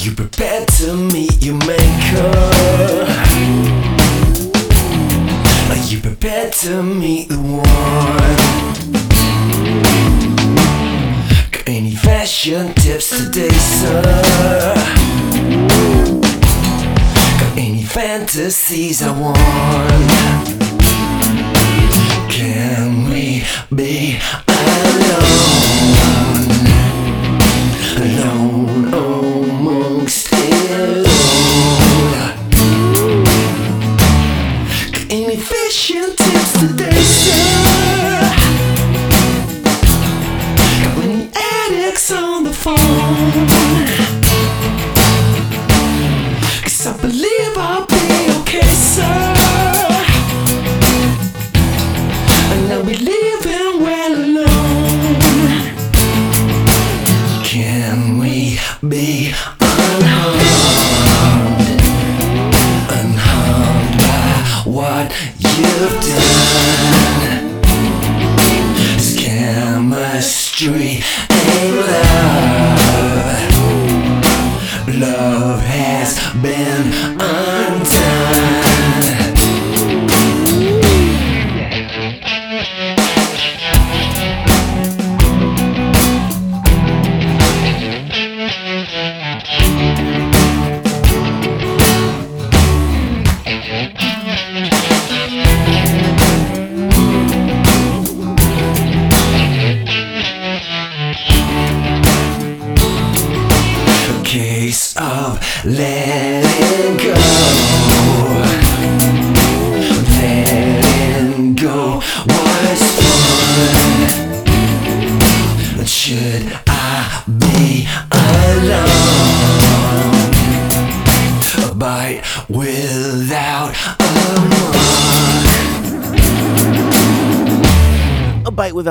you prepared to meet your maker? Are you prepared to meet the one? Got any fashion tips today, sir? Got any fantasies I want? Can we be alone? Alone the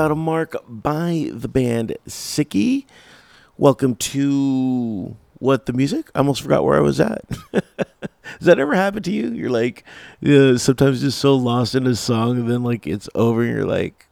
Without a Mark by the band Sicky. Welcome to what the music? I almost forgot where I was at. Does that ever happen to you? You're like, uh, sometimes just so lost in a song, and then like it's over, and you're like,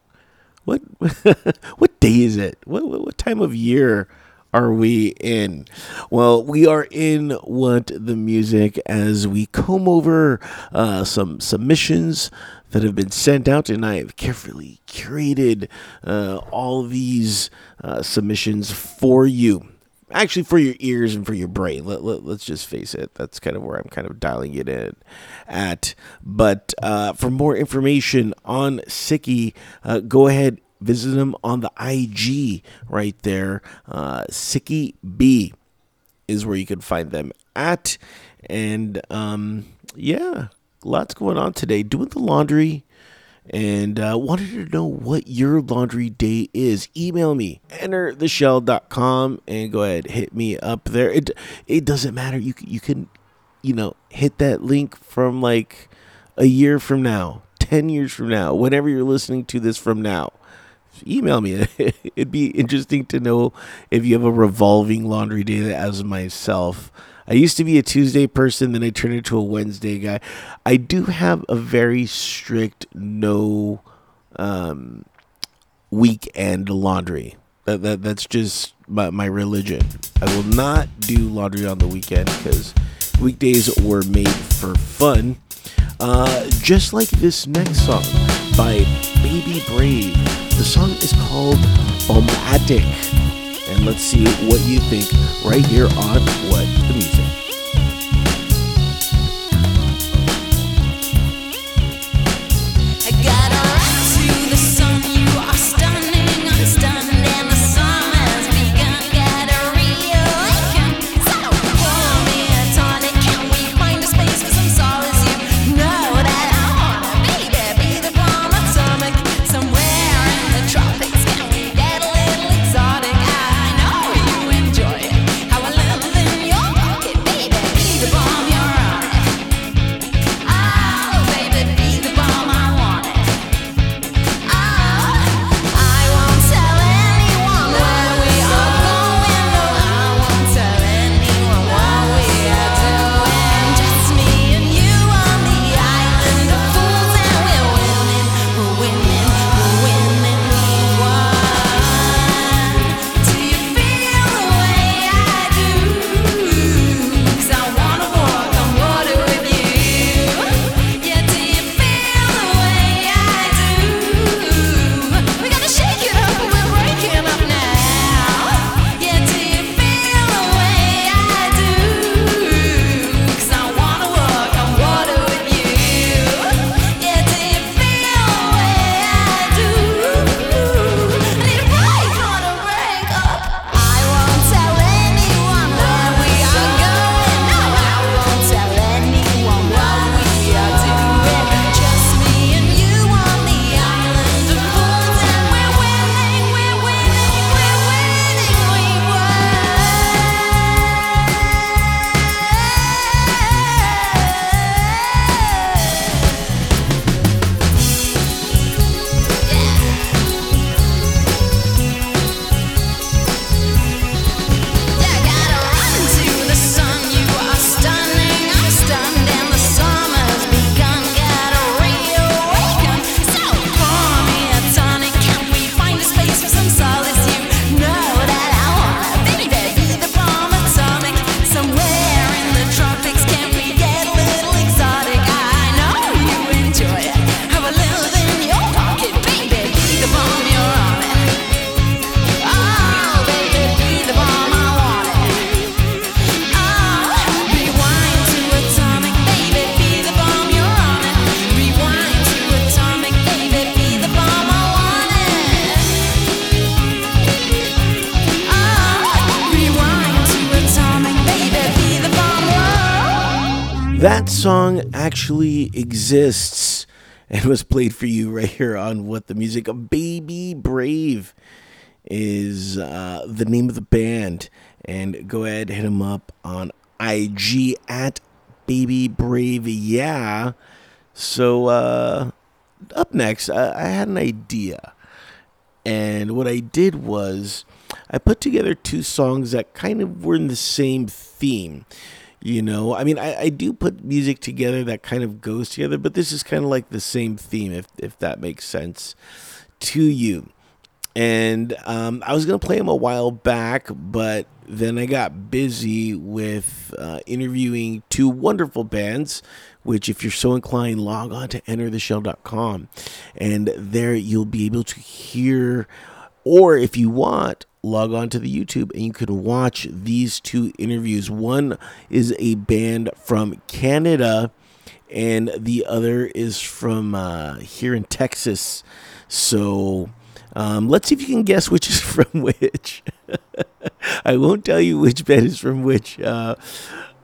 what? what day is it? What, what what time of year are we in? Well, we are in what the music as we comb over uh, some submissions that have been sent out, and I have carefully curated uh, all these uh, submissions for you. Actually, for your ears and for your brain. Let, let, us just face it. That's kind of where I'm kind of dialing it in at. But uh, for more information on Sicky, uh, go ahead visit them on the IG right there. Uh, Sicky B is where you can find them at. And um, yeah, lots going on today. Doing the laundry and uh, wanted to know what your laundry day is. Email me, entertheshell.com, and go ahead, hit me up there. It, it doesn't matter. You, you can, you know, hit that link from like a year from now, 10 years from now, whenever you're listening to this from now email me. It'd be interesting to know if you have a revolving laundry day as myself. I used to be a Tuesday person, then I turned into a Wednesday guy. I do have a very strict no um, weekend laundry. That, that that's just my, my religion. I will not do laundry on the weekend because weekdays were made for fun. Uh, just like this next song by Baby Brave. The song is called Bomatic. And let's see what you think right here on What the Music. That song actually exists and was played for you right here on What the Music. Baby Brave is uh, the name of the band. And go ahead, hit them up on IG at Baby Brave. Yeah. So, uh, up next, I, I had an idea. And what I did was I put together two songs that kind of were in the same theme. You know, I mean, I, I do put music together that kind of goes together, but this is kind of like the same theme, if, if that makes sense to you. And um, I was going to play them a while back, but then I got busy with uh, interviewing two wonderful bands, which, if you're so inclined, log on to entertheshell.com. And there you'll be able to hear, or if you want, log on to the YouTube and you can watch these two interviews. One is a band from Canada, and the other is from uh, here in Texas. So um, let's see if you can guess which is from which. I won't tell you which band is from which. Uh,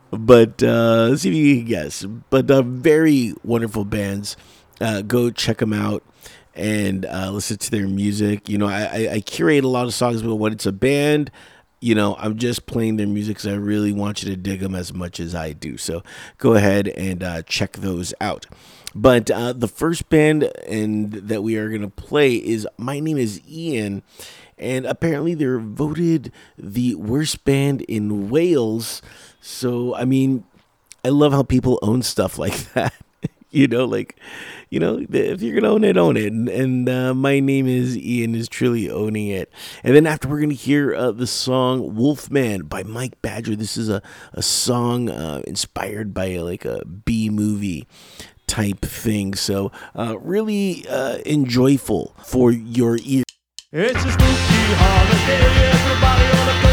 but uh, let's see if you can guess. But uh, very wonderful bands. Uh, go check them out and uh, listen to their music. You know, I, I, curate a lot of songs, but when it's a band, you know, I'm just playing their music because I really want you to dig them as much as I do. So go ahead and uh, check those out. But uh, the first band and that we are gonna play is My Name Is Ian, and apparently they're voted the worst band in Wales. So I mean, I love how people own stuff like that. you know, like you know, if you're gonna own it, own it. And, and uh, my name is Ian is truly owning it. And then after we're gonna hear uh, the song "Wolfman" by Mike Badger. This is a a song uh, inspired by like a B movie type thing. So uh, really uh, enjoyful for your ear. It's a spooky holiday. Everybody on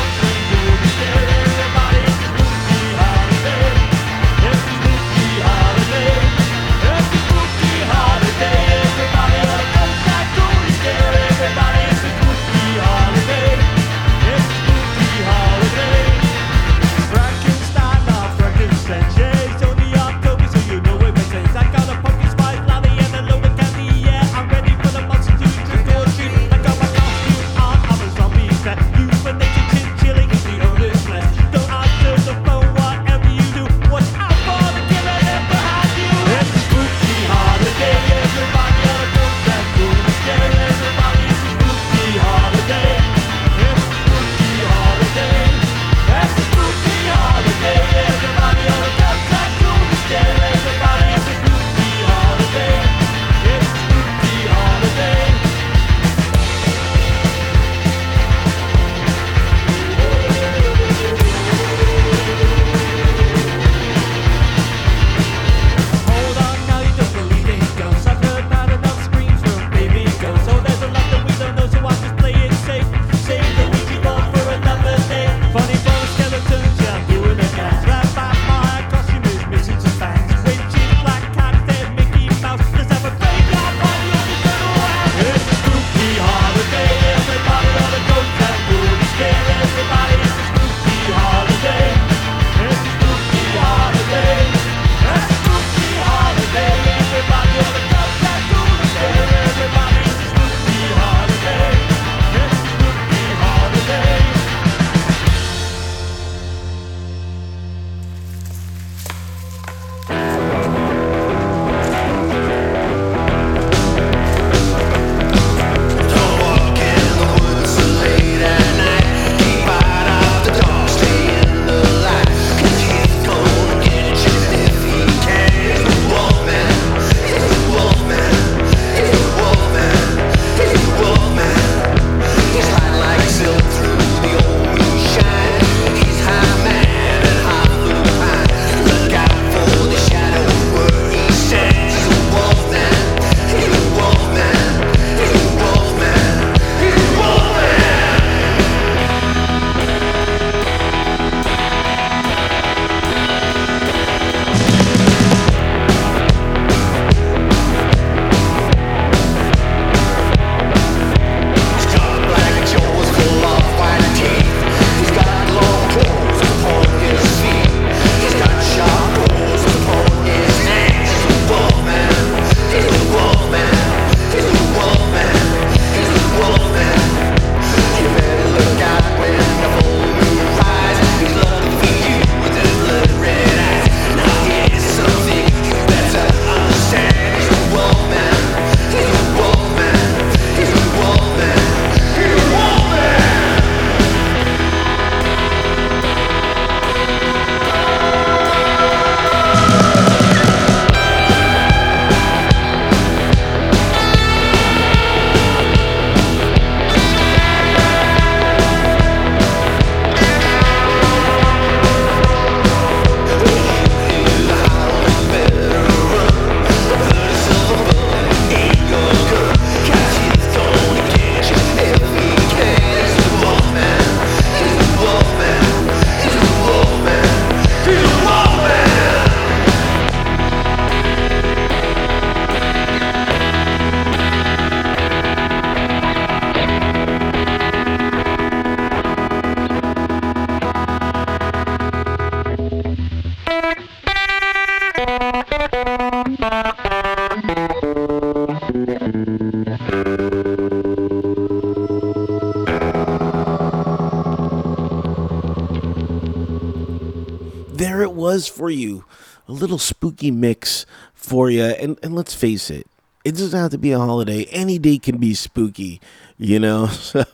there it was for you. A little spooky mix for you. And, and let's face it, it doesn't have to be a holiday. Any day can be spooky, you know? So,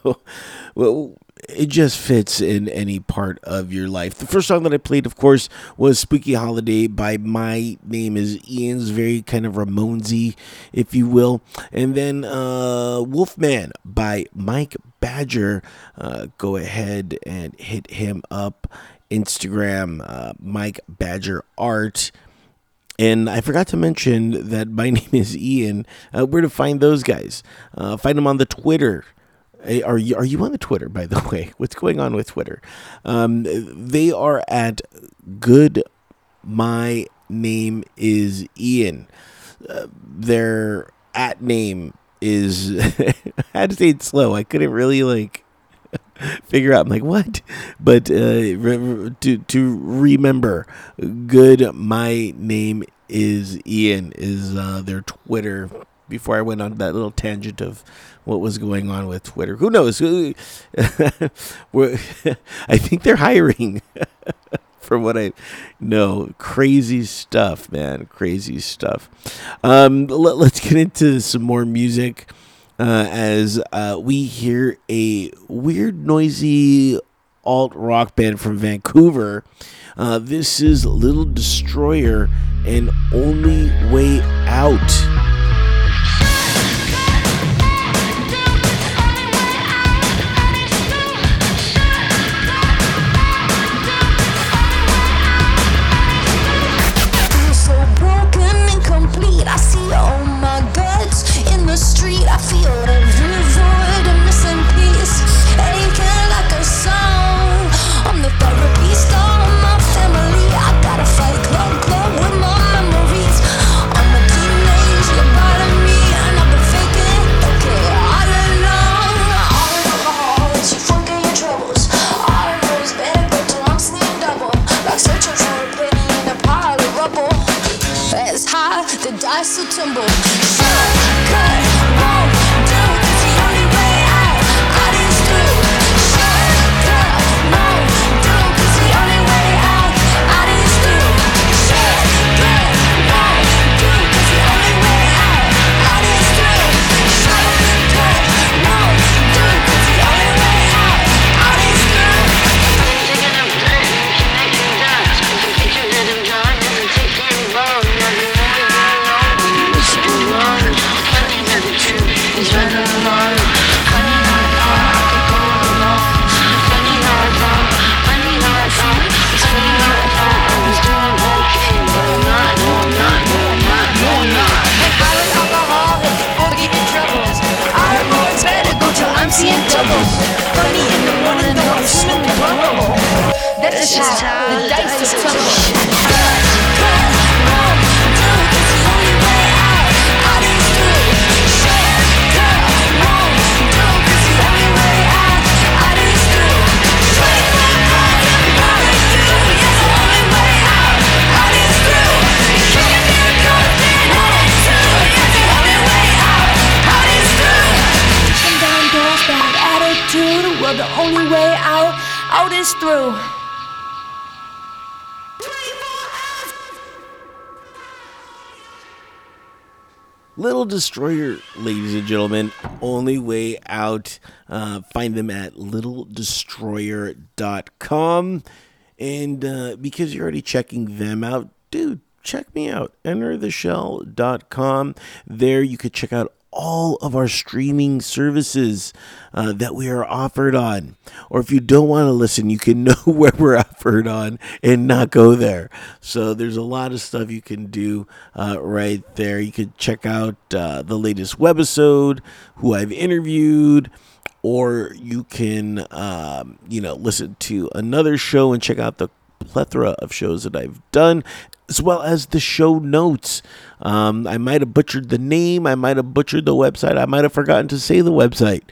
well, it just fits in any part of your life. The first song that I played, of course, was Spooky Holiday by My Name is Ian's very kind of Ramonesy, if you will. And then uh, Wolfman by Mike Badger. Uh, go ahead and hit him up. Instagram, uh, Mike Badger Art. And I forgot to mention that my name is Ian. Uh, where to find those guys? Uh, find them on the Twitter. Are you, are you on the Twitter, by the way? What's going on with Twitter? Um, they are at good. My name is Ian. Uh, their at name is. I had to say it slow. I couldn't really like figure out. I'm like, what? But uh, re- to to remember, good. My name is Ian. Is uh, their Twitter. Before I went on that little tangent of what was going on with Twitter, who knows? I think they're hiring. From what I know, crazy stuff, man, crazy stuff. Um, let, let's get into some more music uh, as uh, we hear a weird, noisy alt rock band from Vancouver. Uh, this is Little Destroyer and Only Way Out. Dice will tumble. How the dice are tumble. Well, the only way out, out is through. Little Destroyer, ladies and gentlemen, only way out. Uh, find them at littledestroyer.com. And uh, because you're already checking them out, dude, check me out. Entertheshell.com. There you could check out all of our streaming services uh, that we are offered on. Or if you don't want to listen, you can know where we're offered on and not go there. So there's a lot of stuff you can do uh, right there. You could check out uh, the latest webisode, who I've interviewed or you can um, you know listen to another show and check out the plethora of shows that I've done as well as the show notes. Um, I might have butchered the name, I might have butchered the website, I might have forgotten to say the website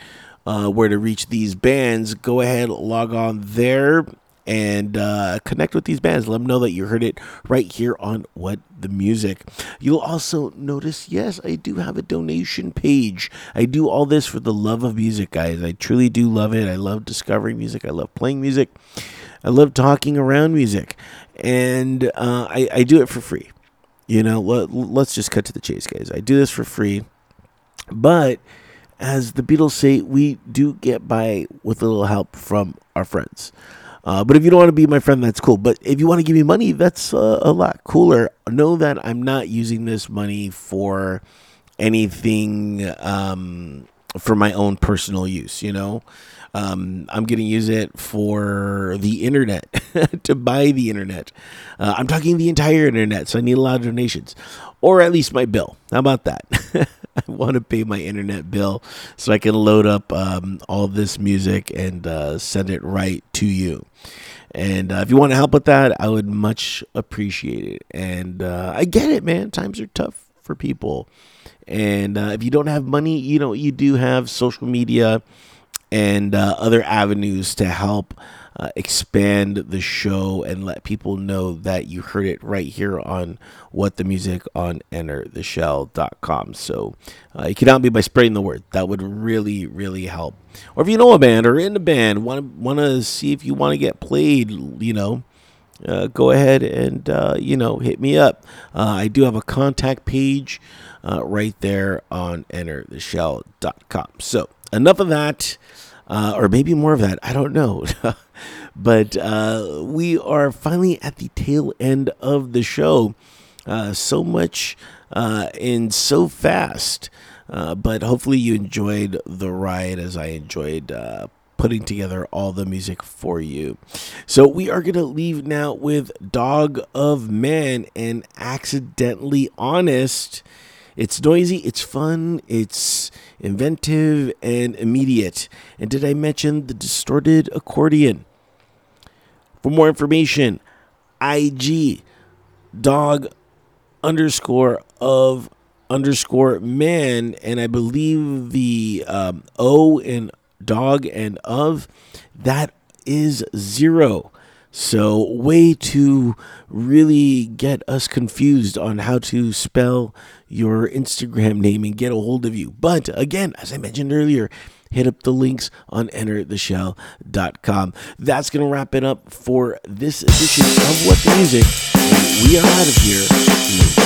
uh, where to reach these bands. Go ahead, log on there and uh, connect with these bands. Let them know that you heard it right here on What the Music. You'll also notice, yes, I do have a donation page. I do all this for the love of music, guys. I truly do love it. I love discovering music. I love playing music. I love talking around music, and uh, I, I do it for free. You know, let, let's just cut to the chase, guys. I do this for free, but as the Beatles say, we do get by with a little help from our friends. Uh, but if you don't want to be my friend, that's cool. But if you want to give me money, that's uh, a lot cooler. Know that I'm not using this money for anything um, for my own personal use. You know, um, I'm going to use it for the internet to buy the internet. Uh, I'm talking the entire internet, so I need a lot of donations, or at least my bill. How about that? I want to pay my internet bill so I can load up um, all this music and uh, send it right to you. And uh, if you want to help with that, I would much appreciate it. And uh, I get it, man. Times are tough for people. And uh, if you don't have money, you know, you do have social media and uh, other avenues to help uh, expand the show and let people know that you heard it right here on what the music on entertheshell.com. So uh, it can help me by spreading the word. That would really, really help. Or if you know a band or in a band, want want to see if you want to get played, you know, uh, go ahead and uh, you know hit me up. Uh, I do have a contact page uh, right there on entertheshell.com. So enough of that, uh, or maybe more of that. I don't know. but uh, we are finally at the tail end of the show. So much and so fast. But hopefully you enjoyed the ride as I enjoyed putting together all the music for you. So we are going to leave now with Dog of Man and Accidentally Honest. It's noisy, it's fun, it's inventive and immediate. And did I mention the distorted accordion? For more information, IG dog underscore of underscore man, and I believe the um, O in dog and of that is zero. So, way to really get us confused on how to spell your Instagram name and get a hold of you. But again, as I mentioned earlier, hit up the links on entertheshell.com. That's going to wrap it up for this edition of What the Music. We are out of here.